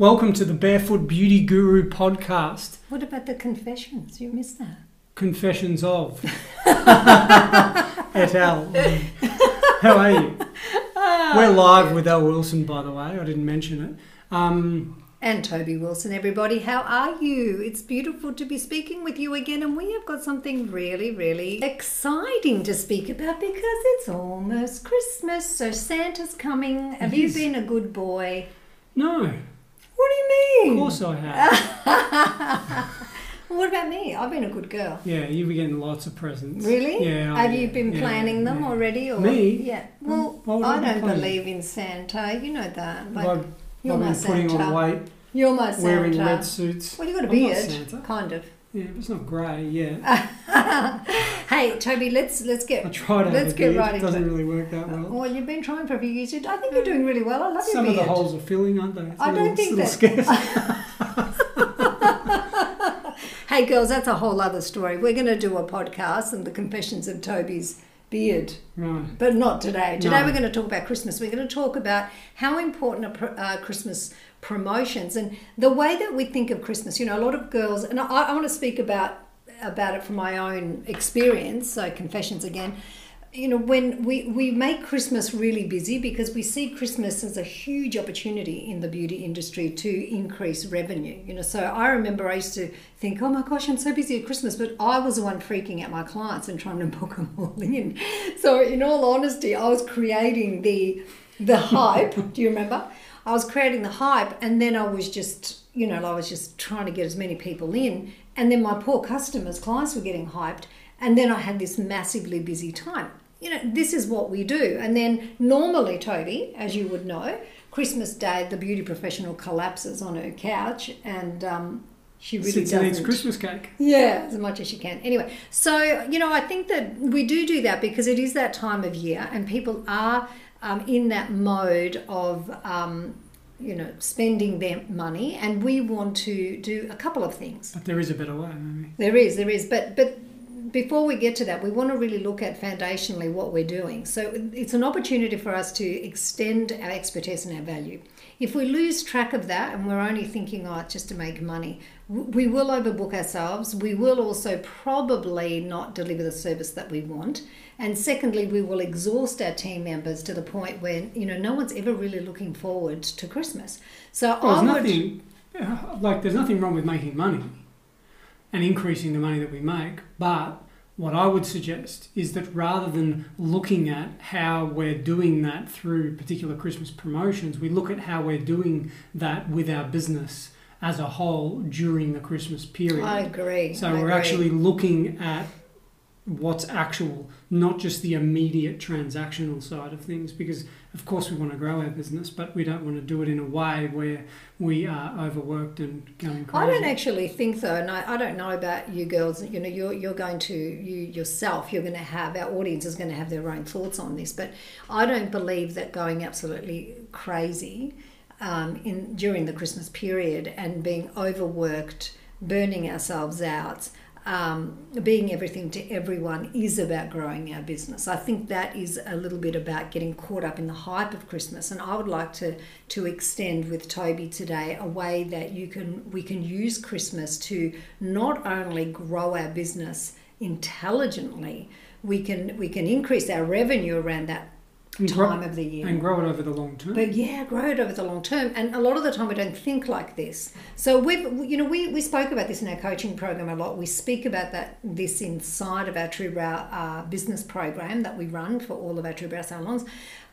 Welcome to the Barefoot Beauty Guru podcast. What about the confessions? You missed that. Confessions of et al. How are you? We're live with Elle Wilson, by the way. I didn't mention it. Um, And Toby Wilson, everybody, how are you? It's beautiful to be speaking with you again, and we have got something really, really exciting to speak about because it's almost Christmas. So Santa's coming. Have you been a good boy? no, What do you mean? of course I have. Well, what about me? I've been a good girl. Yeah, you were getting lots of presents. Really? Yeah. I- Have you been yeah, planning them yeah. already? Or Me? Yeah. Well, I I don't believe in Santa. You know that. Like, I've, you're I've my been putting Santa. on weight, You're my Santa. wearing red suits. Well, you got a beard, Santa. kind of. Yeah, but it's not grey. Yeah, Hey, Toby, let's let's get. try to have Let's get beard. right it doesn't really work that well. Well, you've been trying for a few years. I think you're doing really well. I love you. Some your of the holes are filling, aren't they? It's I little, don't think it's a little that- scarce. Hey, girls, that's a whole other story. We're going to do a podcast and the confessions of Toby's beard, right. but not today. Today No. we're going to talk about Christmas. We're going to talk about how important a, uh, Christmas promotions and the way that we think of Christmas. You know, a lot of girls, and I, I want to speak about about it from my own experience. So confessions again. You know, when we, we make Christmas really busy because we see Christmas as a huge opportunity in the beauty industry to increase revenue. You know, so I remember I used to think, oh my gosh, I'm so busy at Christmas, but I was the one freaking out my clients and trying to book them all in. So, in all honesty, I was creating the the hype. Do you remember? I was creating the hype, and then I was just, you know, I was just trying to get as many people in, and then my poor customers, clients were getting hyped, and then I had this massively busy time. You know, this is what we do. And then normally, Toby, as you would know, Christmas Day, the beauty professional collapses on her couch, and um, she really Sits doesn't. eats Christmas cake. Yeah, as much as she can. Anyway, so you know, I think that we do do that because it is that time of year, and people are um, in that mode of. Um, you know, spending their money, and we want to do a couple of things. But there is a better way, maybe. There is, there is, but but before we get to that, we want to really look at foundationally what we're doing. So it's an opportunity for us to extend our expertise and our value. If we lose track of that and we're only thinking, oh, it's just to make money, we will overbook ourselves. We will also probably not deliver the service that we want. And secondly, we will exhaust our team members to the point where, you know, no one's ever really looking forward to Christmas. So Well, I would, nothing like there's nothing wrong with making money and increasing the money that we make, but what I would suggest is that rather than looking at how we're doing that through particular Christmas promotions, we look at how we're doing that with our business as a whole during the Christmas period. I agree. So I we're agree. actually looking at what's actual, not just the immediate transactional side of things, because of course we want to grow our business, but we don't want to do it in a way where we are overworked and going crazy. I don't actually think so, and I, I don't know about you girls. You know, you're you're going to you yourself. You're going to have our audience is going to have their own thoughts on this, but I don't believe that going absolutely crazy um, in during the Christmas period and being overworked, burning ourselves out. Um, being everything to everyone is about growing our business. I think that is a little bit about getting caught up in the hype of Christmas, and I would like to to extend with Toby today a way that you can we can use Christmas to not only grow our business intelligently, we can we can increase our revenue around that And grow- time of the year. and grow it over the long term. But yeah, grow it over the long term. And a lot of the time we don't think like this. So we've, you know, we, we spoke about this in our coaching program a lot. We speak about that this inside of our True Brow uh, business program that we run for all of our True Brow salons.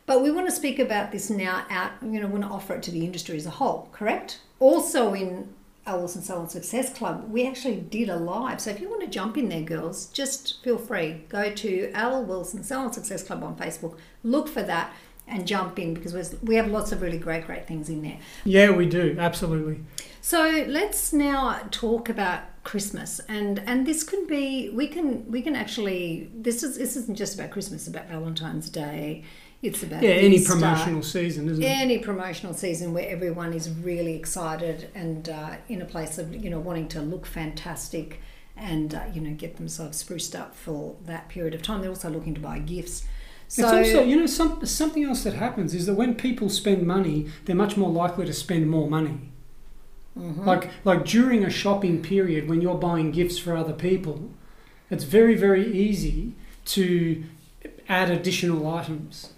But we want to speak about this now out, you know, we want to offer it to the industry as a whole, correct? Also in our Wilson Salon Success Club, we actually did a live. So if you want to jump in there, girls, just feel free. Go to Elle Wilson Salon Success Club on Facebook, look for that, and jump in because we have lots of really great, great things in there. Yeah, we do absolutely. So let's now talk about Christmas, and and this can be we can we can actually this is this isn't just about Christmas, it's about Valentine's Day. It's about Yeah, any promotional season, isn't it? any promotional season where everyone is really excited and uh, in a place of you know wanting to look fantastic and uh, you know get themselves spruced up for that period of time. They're also looking to buy gifts. So it's also, you know, some, something else that happens is that when people spend money, they're much more likely to spend more money. Mhm. Like, like during a shopping period when you're buying gifts for other people, it's very, very easy to add additional items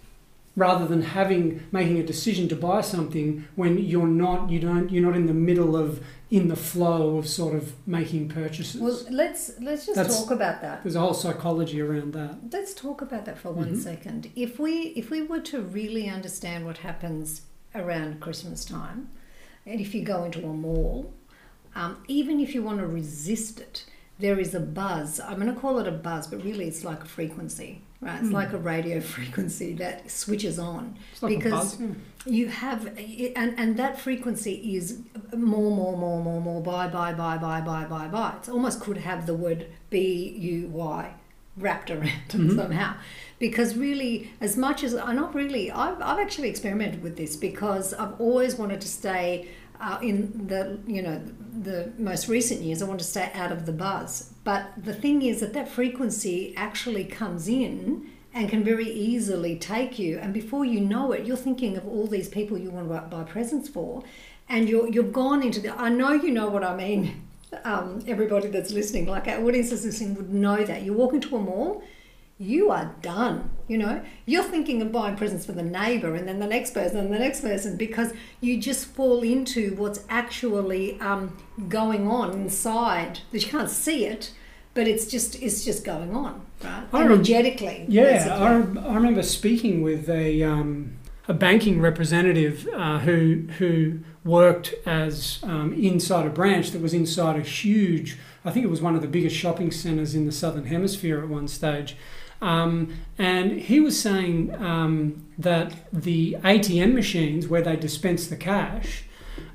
rather than having making a decision to buy something when you're not you don't you're not in the middle of in the flow of sort of making purchases. well, let's let's just That's- talk about that. There's a whole psychology around that. Let's talk about that for one Mhm. second. If we if we were to really understand what happens around Christmas time, and if you go into a mall, um, even if you want to resist it, there is a buzz. I'm going to call it a buzz, but really it's like a frequency, right? It's Mm. like a radio frequency that switches on It's like Because- a buzz. you have and and that frequency is more more more more more buy buy buy buy buy buy buy it's almost could have the word b u y wrapped around it Mhm. somehow because really as much as i not really I've, I've actually experimented with this because i've always wanted to stay uh, in the you know the most recent years i want to stay out of the buzz but the thing is that that frequency actually comes in and can very easily take you. And before you know it, you're thinking of all these people you want to buy- presents for, and you're you've gone into the. I know you know what I mean. Um, everybody that's listening, like our audience that's listening, would know that you walk into a mall, you are done. You know, you're thinking of buying presents for the neighbour, and then the next person, and the next person, because you just fall into what's actually um, going on inside. That you can't see it, but it's just it's just going on, right? I rem- Energetically. Yeah. I, I remember speaking with a um, a banking representative uh, who who worked as um, inside a branch that was inside a huge. I think it was one of the biggest shopping centres in the southern hemisphere at one stage. Um, and he was saying um, that the ATM machines where they dispense the cash,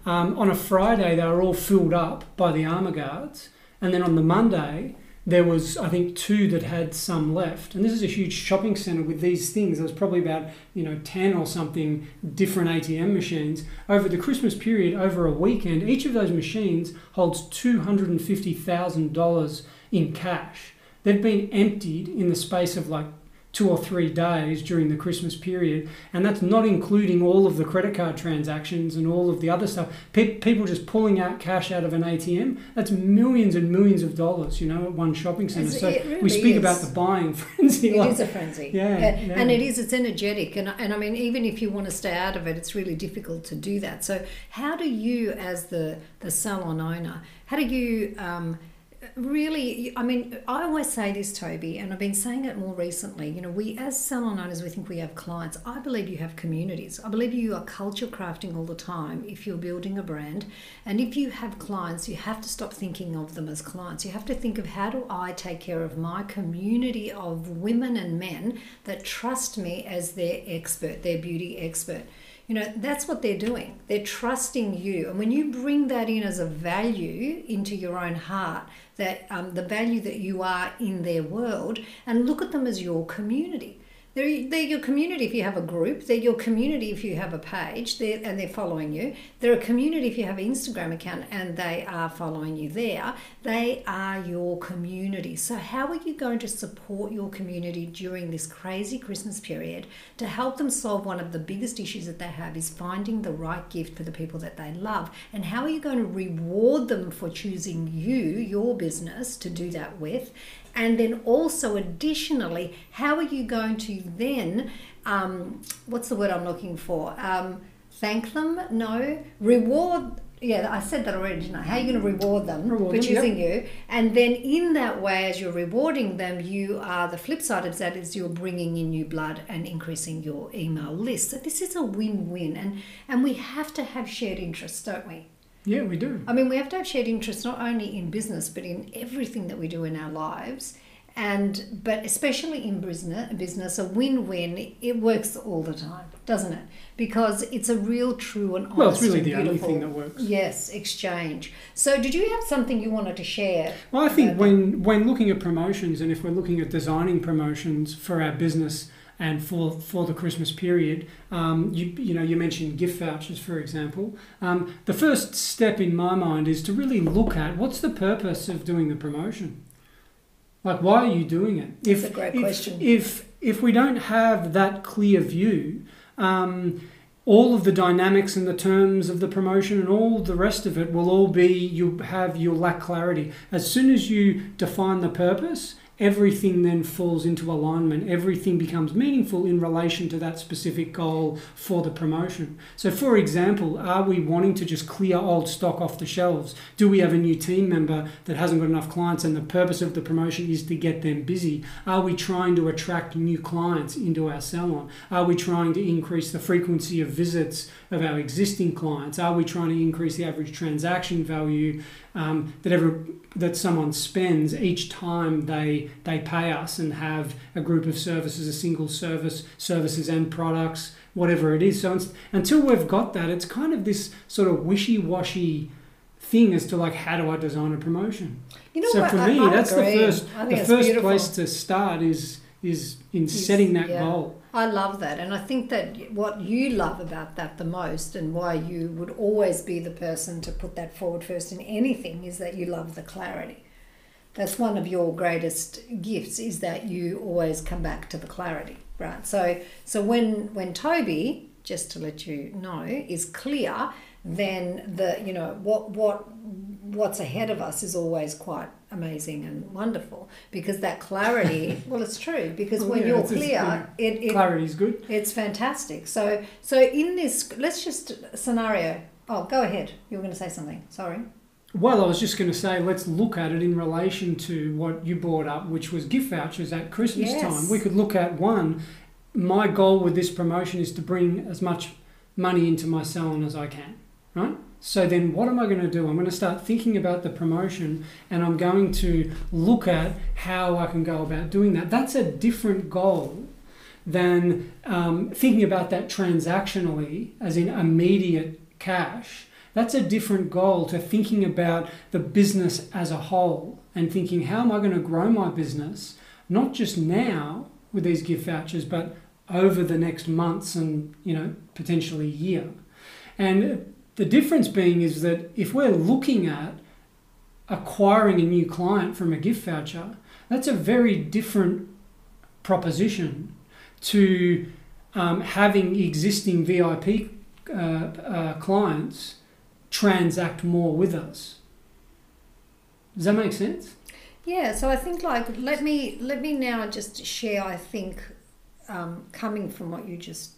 um, on a Friday they were all filled up by the armour guards, and then on the Monday there was I think two that had some left. And this is a huge shopping centre with these things. There was probably about you know ten or something different ATM machines over the Christmas period. Over a weekend, each of those machines holds two hundred and fifty thousand dollars in cash. They've been emptied in the space of like two or three days during the Christmas period, and that's not including all of the credit card transactions and all of the other stuff. Pe- people just pulling out cash out of an ATM. That's millions and millions of dollars, you know, at one shopping centre. So really we speak is. about the buying frenzy. It like- is a frenzy. Yeah, And, yeah. and it is, it's energetic. And, and I mean, even if you want to stay out of it, it's really difficult to do that. So, how do you, as the, the salon owner, how do you um, really, I mean, I always say this, Toby, and I've been saying it more recently. You know, we, as salon owners, we think we have clients. I believe you have communities. I believe you are culture crafting all the time if you're building a brand. And if you have clients, you have to stop thinking of them as clients. You have to think of how do I take care of my community of women and men that trust me as their expert, their beauty expert. You know, that's what they're doing. They're trusting you. And when you bring that in as a value into your own heart, that um, the value that you are in their world, and look at them as your community. They're, they're your community if you have a group. They're your community if you have a page they're, and they're following you. They're a community if you have an Instagram account and they are following you there. They are your community. So, how are you going to support your community during this crazy Christmas period to help them solve one of the biggest issues that they have is finding the right gift for the people that they love? And how are you going to reward them for choosing you, your business, to do that with? And then also, additionally, how are you going to then, um, what's the word I'm looking for? Um, thank them? No. Reward. Yeah, I said that already, didn't I? How are you going to reward them Reward for them, yep. choosing you? And then, in that way, as you're rewarding them, you are the flip side of that is you're bringing in new blood and increasing your email list. So this is a win-win, and and we have to have shared interests, don't we? Yeah, we do. I mean, we have to have shared interests not only in business but in everything that we do in our lives. and but especially in business, business a win-win it works all the time, doesn't it? Because it's a real, true, and honest. Well, it's really the only thing that works. Yes, exchange. So, did you have something you wanted to share? Well, I think when when looking at promotions, and if we're looking at designing promotions for our business and for for the Christmas period, um, you you know you mentioned gift vouchers, for example. Um, the first step in my mind is to really look at what's the purpose of doing the promotion. Like, why are you doing it? If That's a great if, question. If if we don't have that clear view. Um, all of the dynamics and the terms of the promotion and all the rest of it will all be you have you'll lack clarity as soon as you define the purpose everything then falls into alignment. Everything becomes meaningful in relation to that specific goal for the promotion. So for example are we wanting to just clear old stock off the shelves? Do we have a new team member that hasn't got enough clients and the purpose of the promotion is to get them busy? Are we trying to attract new clients into our salon? Are we trying to increase the frequency of visits of our existing clients? Are we trying to increase the average transaction value um, that ever that someone spends each time they they pay us and have a group of services, a single service, services and products, whatever it is. So until we've got that, it's kind of this sort of wishy-washy thing as to like how do I design a promotion? You know so what? for I- me, I that's agree. the first the first beautiful. place to start is is in Is- setting that yeah. goal. I love that. And I think that what you love about that the most and why you would always be the person to put that forward first in anything is that you love the clarity. That's one of your greatest gifts is that you always come back to the clarity, right? So so when when Toby, just to let you know, is clear, then the you know what what what's ahead of us is always quite amazing and wonderful because that clarity well it's true because Well, when yeah, you're clear it, it Clarity is good. it's fantastic. So, so in this, let's just scenario. Oh, go ahead. You were going to say something. Sorry. Well, I was just going to say, let's look at it in relation to what you brought up, which was gift vouchers at Christmas Yes. time. We could look at one. My goal with this promotion is to bring as much money into my salon as I can, right? So then, what am I going to do? I'm going to start thinking about the promotion, and I'm going to look at how I can go about doing that. That's a different goal than um, thinking about that transactionally, as in immediate cash. That's a different goal to thinking about the business as a whole and thinking, how am I going to grow my business, not just now with these gift vouchers, but over the next months and you know potentially year. And the difference being is that if we're looking at acquiring a new client from a gift voucher, that's a very different proposition to um, having existing VIP uh, uh, clients transact more with us. Does that make sense? Yeah. So I think like let me let me now just share. I think um, coming from what you just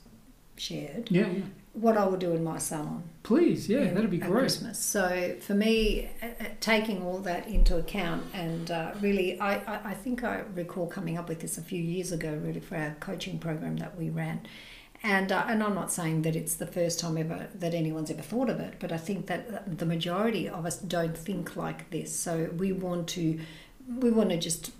shared, Yeah, yeah. What I would do in my salon. Please, yeah, in- that'd be great. Christmas. So for me, uh, uh, taking all that into account, and uh, really, I, I, I think I recall coming up with this a few years ago, really for our coaching program that we ran. And, uh, and I'm not saying that it's the first time ever that anyone's ever thought of it, but I think that uh, the majority of us don't think like this. So we want to, we want to just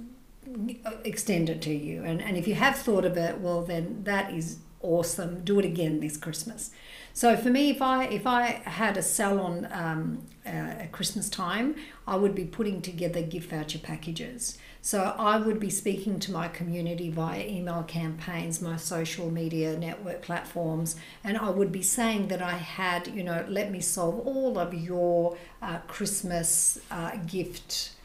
extend it to you. And, and if you have thought of it, well, then that is awesome. Do it again this Christmas. So for me, if I if I had a salon um, uh, at Christmas time, I would be putting together gift voucher packages. So I would be speaking to my community via email campaigns, my social media network platforms, and I would be saying that I had, you know, let me solve all of your uh, Christmas uh, gift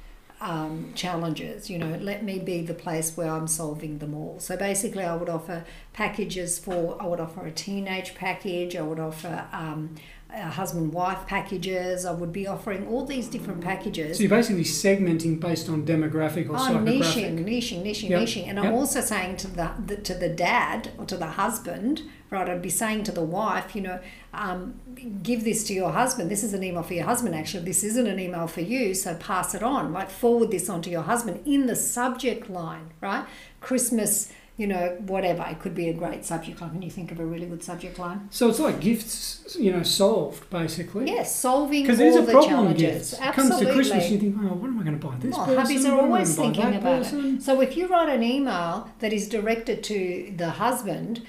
um, challenges. You know, let me be the place where I'm solving them all. So basically, I would offer packages for, I would offer a teenage package, I would offer um, husband wife packages, I would be offering all these different packages. So you're basically segmenting based on demographic or Oh, psychographic. niching, niching, niching, Yep, niching, and I'm also saying to the, the to the dad or to the husband, right? I'd be saying to the wife, you know, um, give this to your husband. This is an email for your husband. Actually, this isn't an email for you, so pass it on. Like forward this on to your husband in the subject line, right? Christmas you know, whatever. It could be a great subject line. Can you think of a really good subject line? So it's like gifts, you know, solved basically. Yes, solving Because all it is a the problem. challenges. Gifts. It Absolutely. comes to Christmas, you think, oh, what am I going to buy this Well, person? hubbies are always thinking about person? it. So if you write an email that is directed to the husband,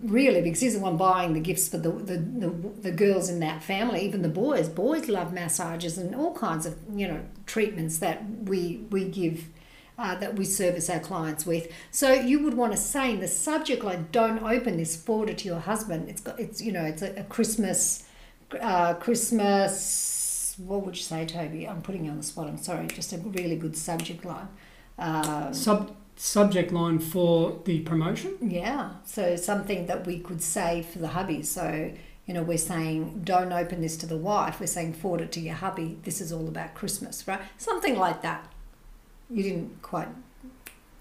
really, because he's the one buying the gifts for the, the, the, the girls in that family, even the boys. Boys love massages and all kinds of, you know, treatments that we, we give uh, that we service our clients with. So you would want to say in the subject line, "Don't open this. It to your husband." It's got, it's you know, it's a, a Christmas, uh, Christmas. What would you say, Toby? I'm putting you on the spot. I'm sorry. Just a really good subject line. Um, Sub subject line for the promotion. yeah. So something that we could say for the hubby. So you know, we're saying, "Don't open this to the wife." We're saying, "Forward it to your hubby." This is all about Christmas, right? Something like that. You didn't quite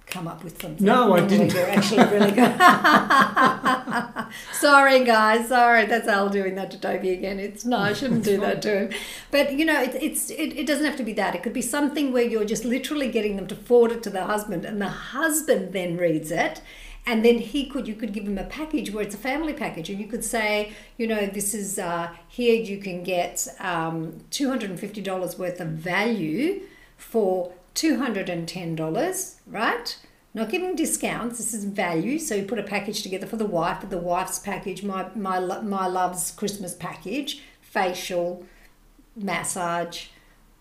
come up with something. No, I didn't. You're actually really good. sorry, guys. Sorry, that's Elle doing that to Toby again. It's no, I shouldn't do that to him. But you know, it, it's it, it doesn't have to be that. It could be something where you're just literally getting them to forward it to the husband, and the husband then reads it. And then he could, you could give him a package where it's a family package, and you could say, you know, this is uh, here you can get um, two hundred and fifty dollars worth of value for $210, right? Not giving discounts, this is value. So you put a package together for the wife, but the wife's package, my, my, my love's Christmas package, facial, massage,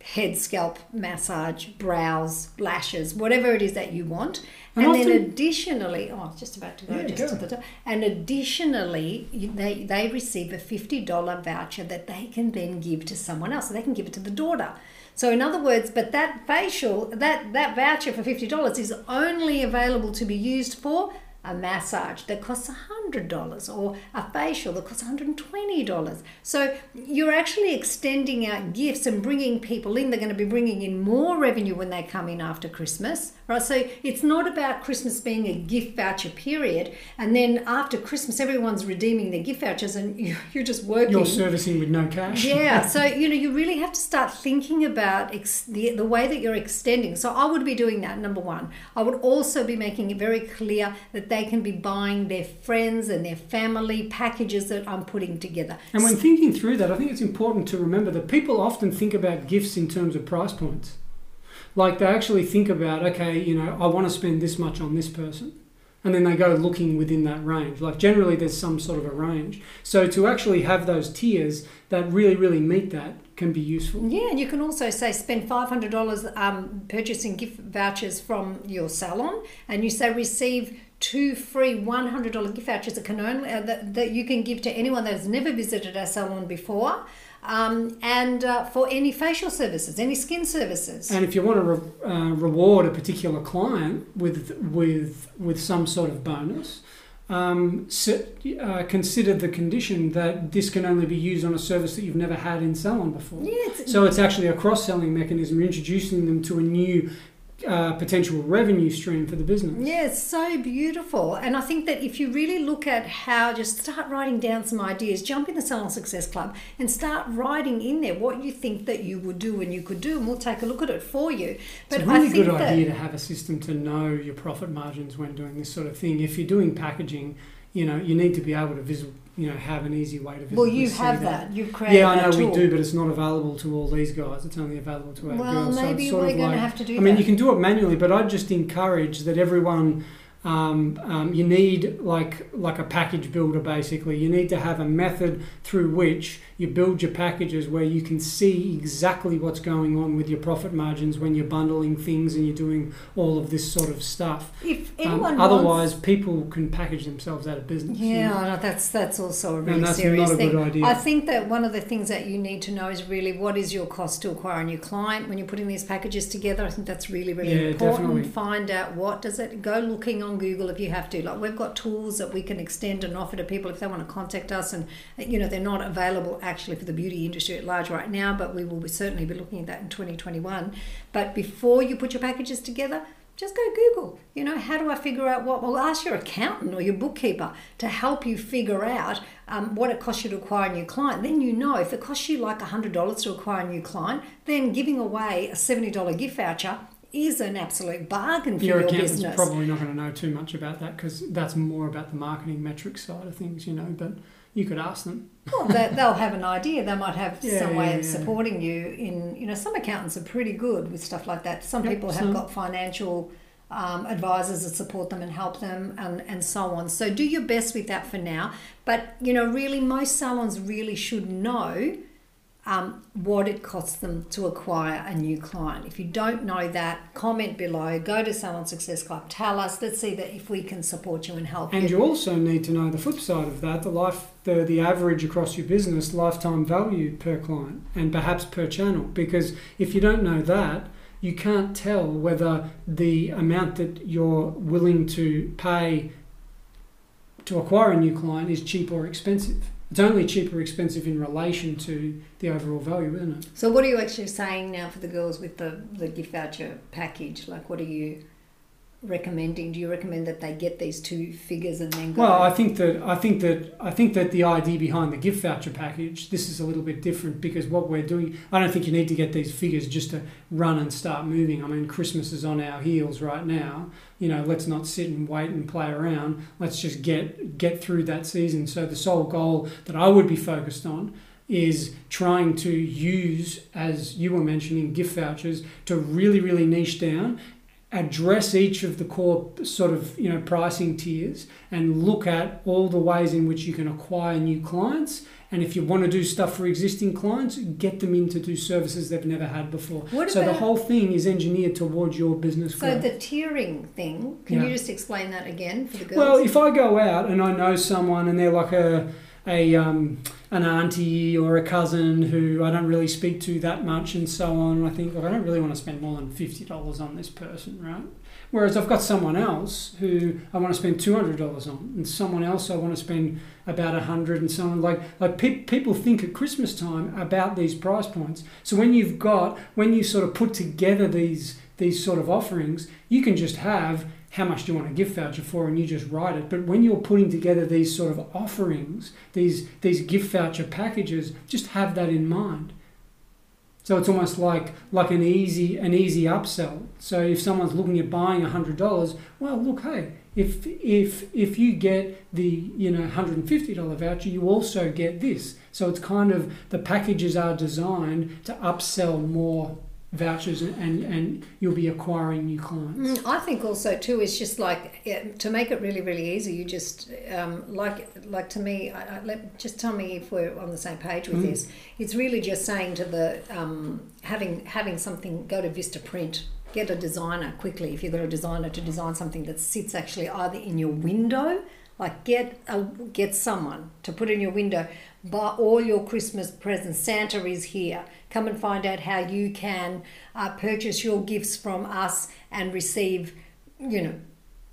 head scalp massage, brows, lashes, whatever it is that you want. And And, then often- additionally, oh, I was just about to go Yeah, just go. to the top. And additionally, they, they receive a $50 voucher that they can then give to someone else. So they can give it to the daughter. So in other words, but that facial, that, that voucher for $50 is only available to be used for a massage that costs $100 or a facial that costs $120. So you're actually extending out gifts and bringing people in. They're going to be bringing in more revenue when they come in after Christmas, right? So it's not about Christmas being a gift voucher period and then after Christmas everyone's redeeming their gift vouchers and you- you're just working. You're servicing with no cash. Yeah, so you know you really have to start thinking about ex- the the way that you're extending. So I would be doing that. Number one, I would also be making it very clear that they can be buying their friends and their family packages that I'm putting together. And when thinking through that, I think it's important to remember that people often think about gifts in terms of price points. Like they actually think about, okay, you know, I want to spend this much on this person. And then they go looking within that range. Like generally, there's some sort of a range. So to actually have those tiers that really, really meet that can be useful. Yeah, and you can also say spend five hundred dollars um, purchasing gift vouchers from your salon, and you say receive two free one hundred dollar gift vouchers that can only uh, that, that you can give to anyone that has never visited our salon before, um, and uh, for any facial services, any skin services. And if you want to re- uh, reward a particular client with with with some sort of bonus, um, uh, consider the condition that this can only be used on a service that you've never had in salon before. yeah, it's, So it's actually a cross-selling mechanism, You're introducing them to a new uh, potential revenue stream for the business. Yeah, it's so beautiful. And I think that if you really look at how, just start writing down some ideas, jump in the Salon Success Club and start writing in there what you think that you would do and you could do, and we'll take a look at it for you. But it's a really good idea to have a system to know your profit margins when doing this sort of thing. If you're doing packaging, you know, you need to be able to visual, you know, have an easy way to visibly Well, you see have that. that. You've created Yeah, I know we tool. do, but it's not available to all these guys. It's only available to our Well, girls. so maybe it's sort we're of going to like, have to do I mean, you can do it manually, but I'd just encourage that everyone. Um, um, you need like like a package builder basically. You need to have a method through which you build your packages where you can see exactly what's going on with your profit margins when you're bundling things and you're doing all of this sort of stuff. if Um, anyone otherwise, wants, people can package themselves out of business. yeah. I know, that's that's also a really serious a thing. good idea. I think that one of the things that you need to know is really what is your cost to acquire a new client when you're putting these packages together. I think that's really, really Yeah, important. definitely. Find out what does it. Go looking on Google if you have to. Like we've got tools that we can extend and offer to people if they want to contact us, and you know they're not available actually for the beauty industry at large right now, but we will certainly be looking at that in 2021. But before you put your packages together. Just go Google. You know, how do I figure out what? Well, ask your accountant or your bookkeeper to help you figure out um, what it costs you to acquire a new client. Then you know if it costs you like $100 to acquire a new client, then giving away a $70 gift voucher is an absolute bargain for Your your, accountant's business. probably not going to know too much about that because that's more about the marketing metrics side of things, you know. But you could ask them. Well, they, they'll have an idea. They might have Yeah, some way yeah, of yeah. supporting you. In you know, some accountants are pretty good with stuff like that. Some Yep, people have some- got financial um, advisors that support them and help them, and and so on. So do your best with that for now. But you know, really, most salons really should know. Um, what it costs them to acquire a new client. If you don't know that, comment below. Go to Salon Success Club. Tell us. Let's see that if we can support you and help you. And you. you also need to know the flip side of that, the life, the, the average across your business lifetime value per client and perhaps per channel. Because if you don't know that, you can't tell whether the amount that you're willing to pay to acquire a new client is cheap or expensive. It's only cheap or expensive in relation to the overall value, isn't it? So, what are you actually saying now for the girls with the, the gift voucher package? Like, what are you recommending? Do you recommend that they get these two figures and then go? Well, I think that I think that I think that the idea behind the gift voucher package, this is a little bit different because what we're doing, I don't think you need to get these figures just to run and start moving. I mean, Christmas is on our heels right now. You know, let's not sit and wait and play around. Let's just get get through that season. So the sole goal that I would be focused on is trying to use, as you were mentioning, gift vouchers to really, really niche down address each of the core sort of you know pricing tiers and look at all the ways in which you can acquire new clients. And if you want to do stuff for existing clients get them in to do services they've never had before. What so the whole thing is engineered towards your business so growth. the tiering thing, can you just explain that again for the girls? well if i go out and i know someone and they're like a a um, an auntie or a cousin who I don't really speak to that much and so on. I think, look, I don't really want to spend more than fifty dollars on this person, right? Whereas I've got someone else who I want to spend two hundred dollars on, and someone else I want to spend about a hundred, and so on. Like like pe- people think at Christmas time about these price points. So when you've got when you sort of put together these these sort of offerings, you can just have how much do you want a gift voucher for and you just write it. But when you're putting together these sort of offerings these these gift voucher packages just have that in mind. So it's almost like like an easy an easy upsell. So if someone's looking at buying $100 well look hey if if if you get the you know $150 voucher you also get this. So it's kind of the packages are designed to upsell more vouchers and and you'll be acquiring new clients Mm, I think also too is just like yeah, to make it really really easy. You just um, like like to me. I, I, let, just tell me if we're on the same page with Mm. this. It's really just saying to the um, having having something. Go to Vistaprint. Get a designer quickly. If you've got a designer to design something that sits actually either in your window, like get a get someone to put in your window. Buy all your Christmas presents. Santa is here. Come and find out how you can uh, purchase your gifts from us and receive, you know,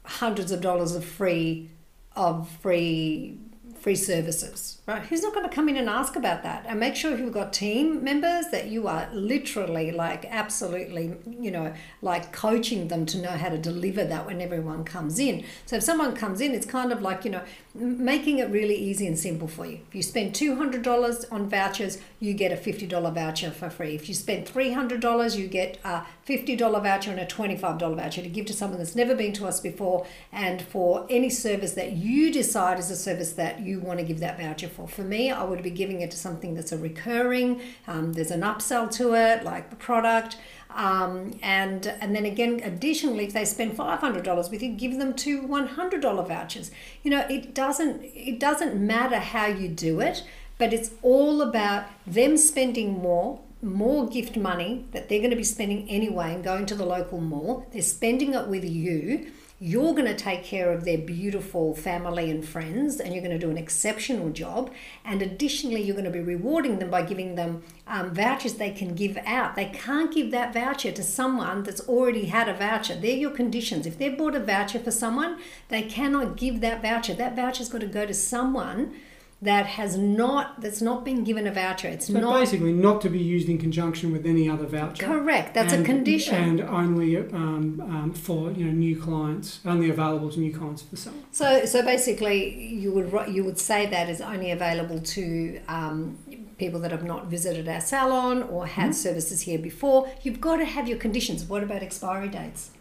hundreds of dollars of free of free free services right who's not going to come in and ask about that and make sure you've got team members that you are literally like absolutely you know like coaching them to know how to deliver that when everyone comes in. So if someone comes in it's kind of like you know making it really easy and simple for you. If you spend $200 on vouchers you get a $50 voucher for free. If you spend $300 you get a $50 voucher and a $25 voucher to give to someone that's never been to us before and for any service that you decide is a service that you want to give that voucher for. For me, I would be giving it to something that's a recurring, um, there's an upsell to it, like the product. Um, and and then again, additionally, if they spend five hundred dollars with you, give them two one hundred dollar vouchers. You know, it doesn't it doesn't matter how you do it, but it's all about them spending more more gift money that they're going to be spending anyway and going to the local mall. They're spending it with you. You're going to take care of their beautiful family and friends, and you're going to do an exceptional job. And additionally, you're going to be rewarding them by giving them um, vouchers they can give out. They can't give that voucher to someone that's already had a voucher. They're your conditions. If they've bought a voucher for someone, they cannot give that voucher. That voucher's got to go to someone that has not that's not been given a voucher. It's So not basically, not to be used in conjunction with any other voucher. correct. That's a condition. and only um, um, for you know new clients, only available to new clients for sale. So, so basically, you would you would say that is only available to um, people that have not visited our salon or had Mm-hmm. services here before. You've got to have your conditions. What about expiry dates?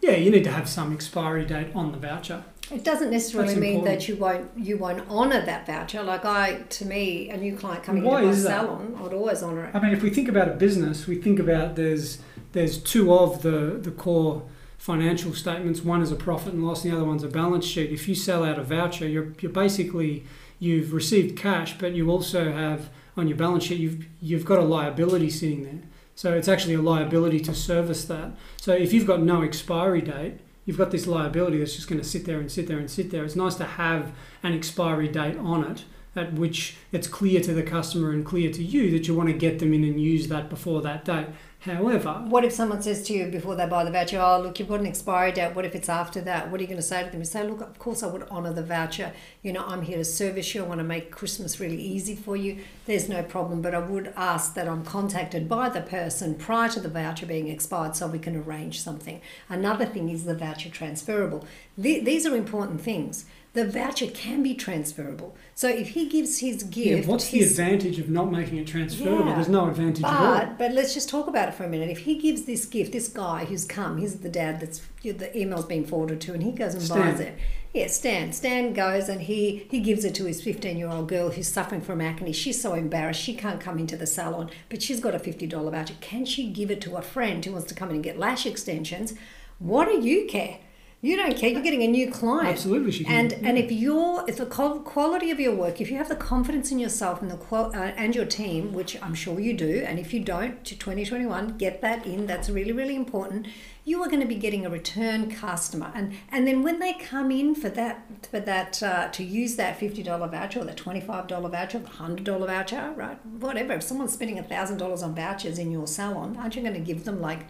Yeah, you need to have some expiry date on the voucher. It doesn't necessarily That's mean important. that you won't you won't honour that voucher. Like I, to me, a new client coming Why into my that? salon, I'd always honour it. I mean, if we think about a business, we think about there's there's two of the the core financial statements. One is a profit and loss, and the other one's a balance sheet. If you sell out a voucher, you're you're basically you've received cash, but you also have on your balance sheet you've you've got a liability sitting there. So it's actually a liability to service that. So if you've got no expiry date, you've got this liability that's just going to sit there and sit there and sit there. It's nice to have an expiry date on it at which it's clear to the customer and clear to you that you want to get them in and use that before that date. However, What if someone says to you before they buy the voucher, "Oh, look, you've got an expiry date. What if it's after that? What are you going to say to them? You say, "Look, of course I would honour the voucher. You know, I'm here to service you. I want to make Christmas really easy for you. There's no problem, but I would ask that I'm contacted by the person prior to the voucher being expired so we can arrange something." Another thing is the voucher transferable. The- these are important things. The voucher can be transferable. So if he gives his yeah, gift, what's the advantage of not making it transferable? Yeah. There's no advantage at all. but but let's just talk about it for a minute. If he gives this gift, this guy who's come, he's the dad that's the email's been forwarded to, and he goes and Stan. buys it. Yeah, Stan. Stan goes and he he gives it to his 15 year old girl who's suffering from acne. She's so embarrassed she can't come into the salon, but she's got a $50 voucher. Can she give it to a friend who wants to come in and get lash extensions? What do you care? You don't care. You're getting a new client. Absolutely, she can. And and if you're if the quality of your work, if you have the confidence in yourself and the qual- uh, and your team, which I'm sure you do, and if you don't, to 2021, get that in. That's really really important. You are going to be getting a return customer, and and then when they come in for that for that uh, to use that fifty dollar voucher or that twenty five dollar voucher, the hundred dollar voucher, right? Whatever. If someone's spending thousand dollars on vouchers in your salon, aren't you going to give them like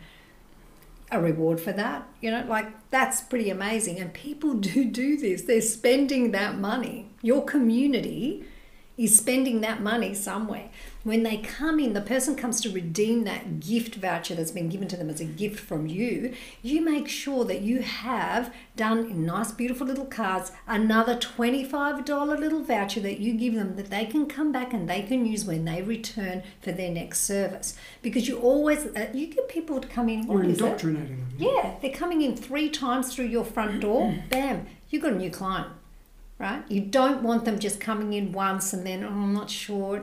a reward for that. You know, like that's pretty amazing. And people do do this. They're spending that money. Your community is spending that money somewhere. When they come in, the person comes to redeem that gift voucher that's been given to them as a gift from you. You make sure that you have done in nice, beautiful little cards another $25 little voucher that you give them that they can come back and they can use when they return for their next service. Because you always, uh, you get people to come in. You're what is it? indoctrinating them. Yeah, they're coming in three times through your front door. Bam, you've got a new client, right? You don't want them just coming in once and then, oh, I'm not sure.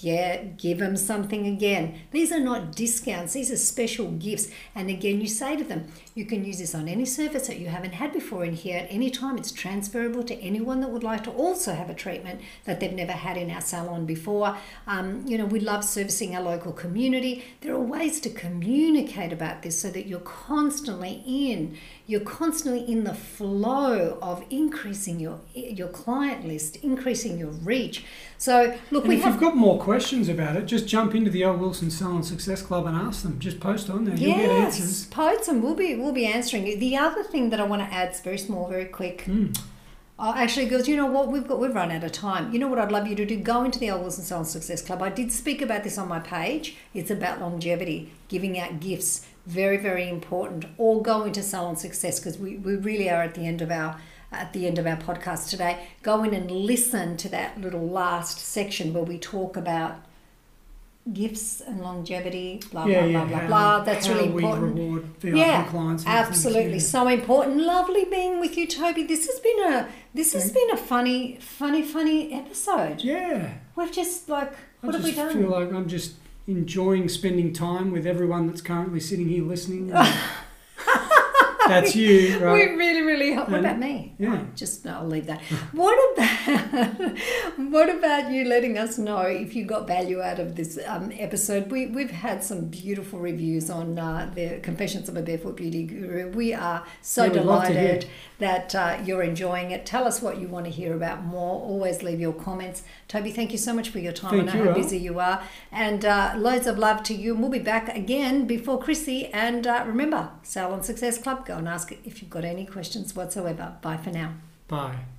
Yeah, give them something again. These are not discounts, these are special gifts. And again, you say to them, you can use this on any service that you haven't had before in here at any time. It's transferable to anyone that would like to also have a treatment that they've never had in our salon before. Um, you know, we love servicing our local community. There are ways to communicate about this so that you're constantly in you're constantly in the flow of increasing your your client list, increasing your reach. So look, And we if have you've got more questions about it, just jump into the Elle Wilson Salon Success Club and ask them. Just post on there. You'll get yes, answers. posts, and we'll be we'll be answering you. The other thing that I want to add is very small, very quick. Mm. Oh, actually, girls, you know what? We've got we've run out of time. You know what I'd love you to do? Go into the Elle Wilson Salon Success Club. I did speak about this on my page. It's about longevity, giving out gifts, very very important. Or go into Salon Success because we, we really are at the end of our at the end of our podcast today. Go in and listen to that little last section where we talk about gifts and longevity. Blah yeah, blah yeah. blah blah blah. That's how really we important. reward VIP Yeah, clients. and things, Absolutely, yeah. so important. Lovely being with you, Toby. This has been a this has been a funny, funny, funny episode. Yeah. We've just like, what I have we done? I just feel like I'm just enjoying spending time with everyone that's currently sitting here listening. that's you, right? really, really. What And- about me? yeah. Just no, I'll leave that. What about what about you letting us know if you got value out of this um, episode? We we've had some beautiful reviews on uh, the Confessions of a Barefoot Beauty Guru. We are so Yeah, we'd love to hear. delighted that uh, you're enjoying it. Tell us what you want to hear about more. Always leave your comments. Toby, thank you so much for your time. Thank I know how busy you are, and uh, loads of love to you. And we'll be back again before Chrissy. And uh, remember, Salon Success Club. Go and ask if you've got any questions whatsoever. Bye for now. Bye.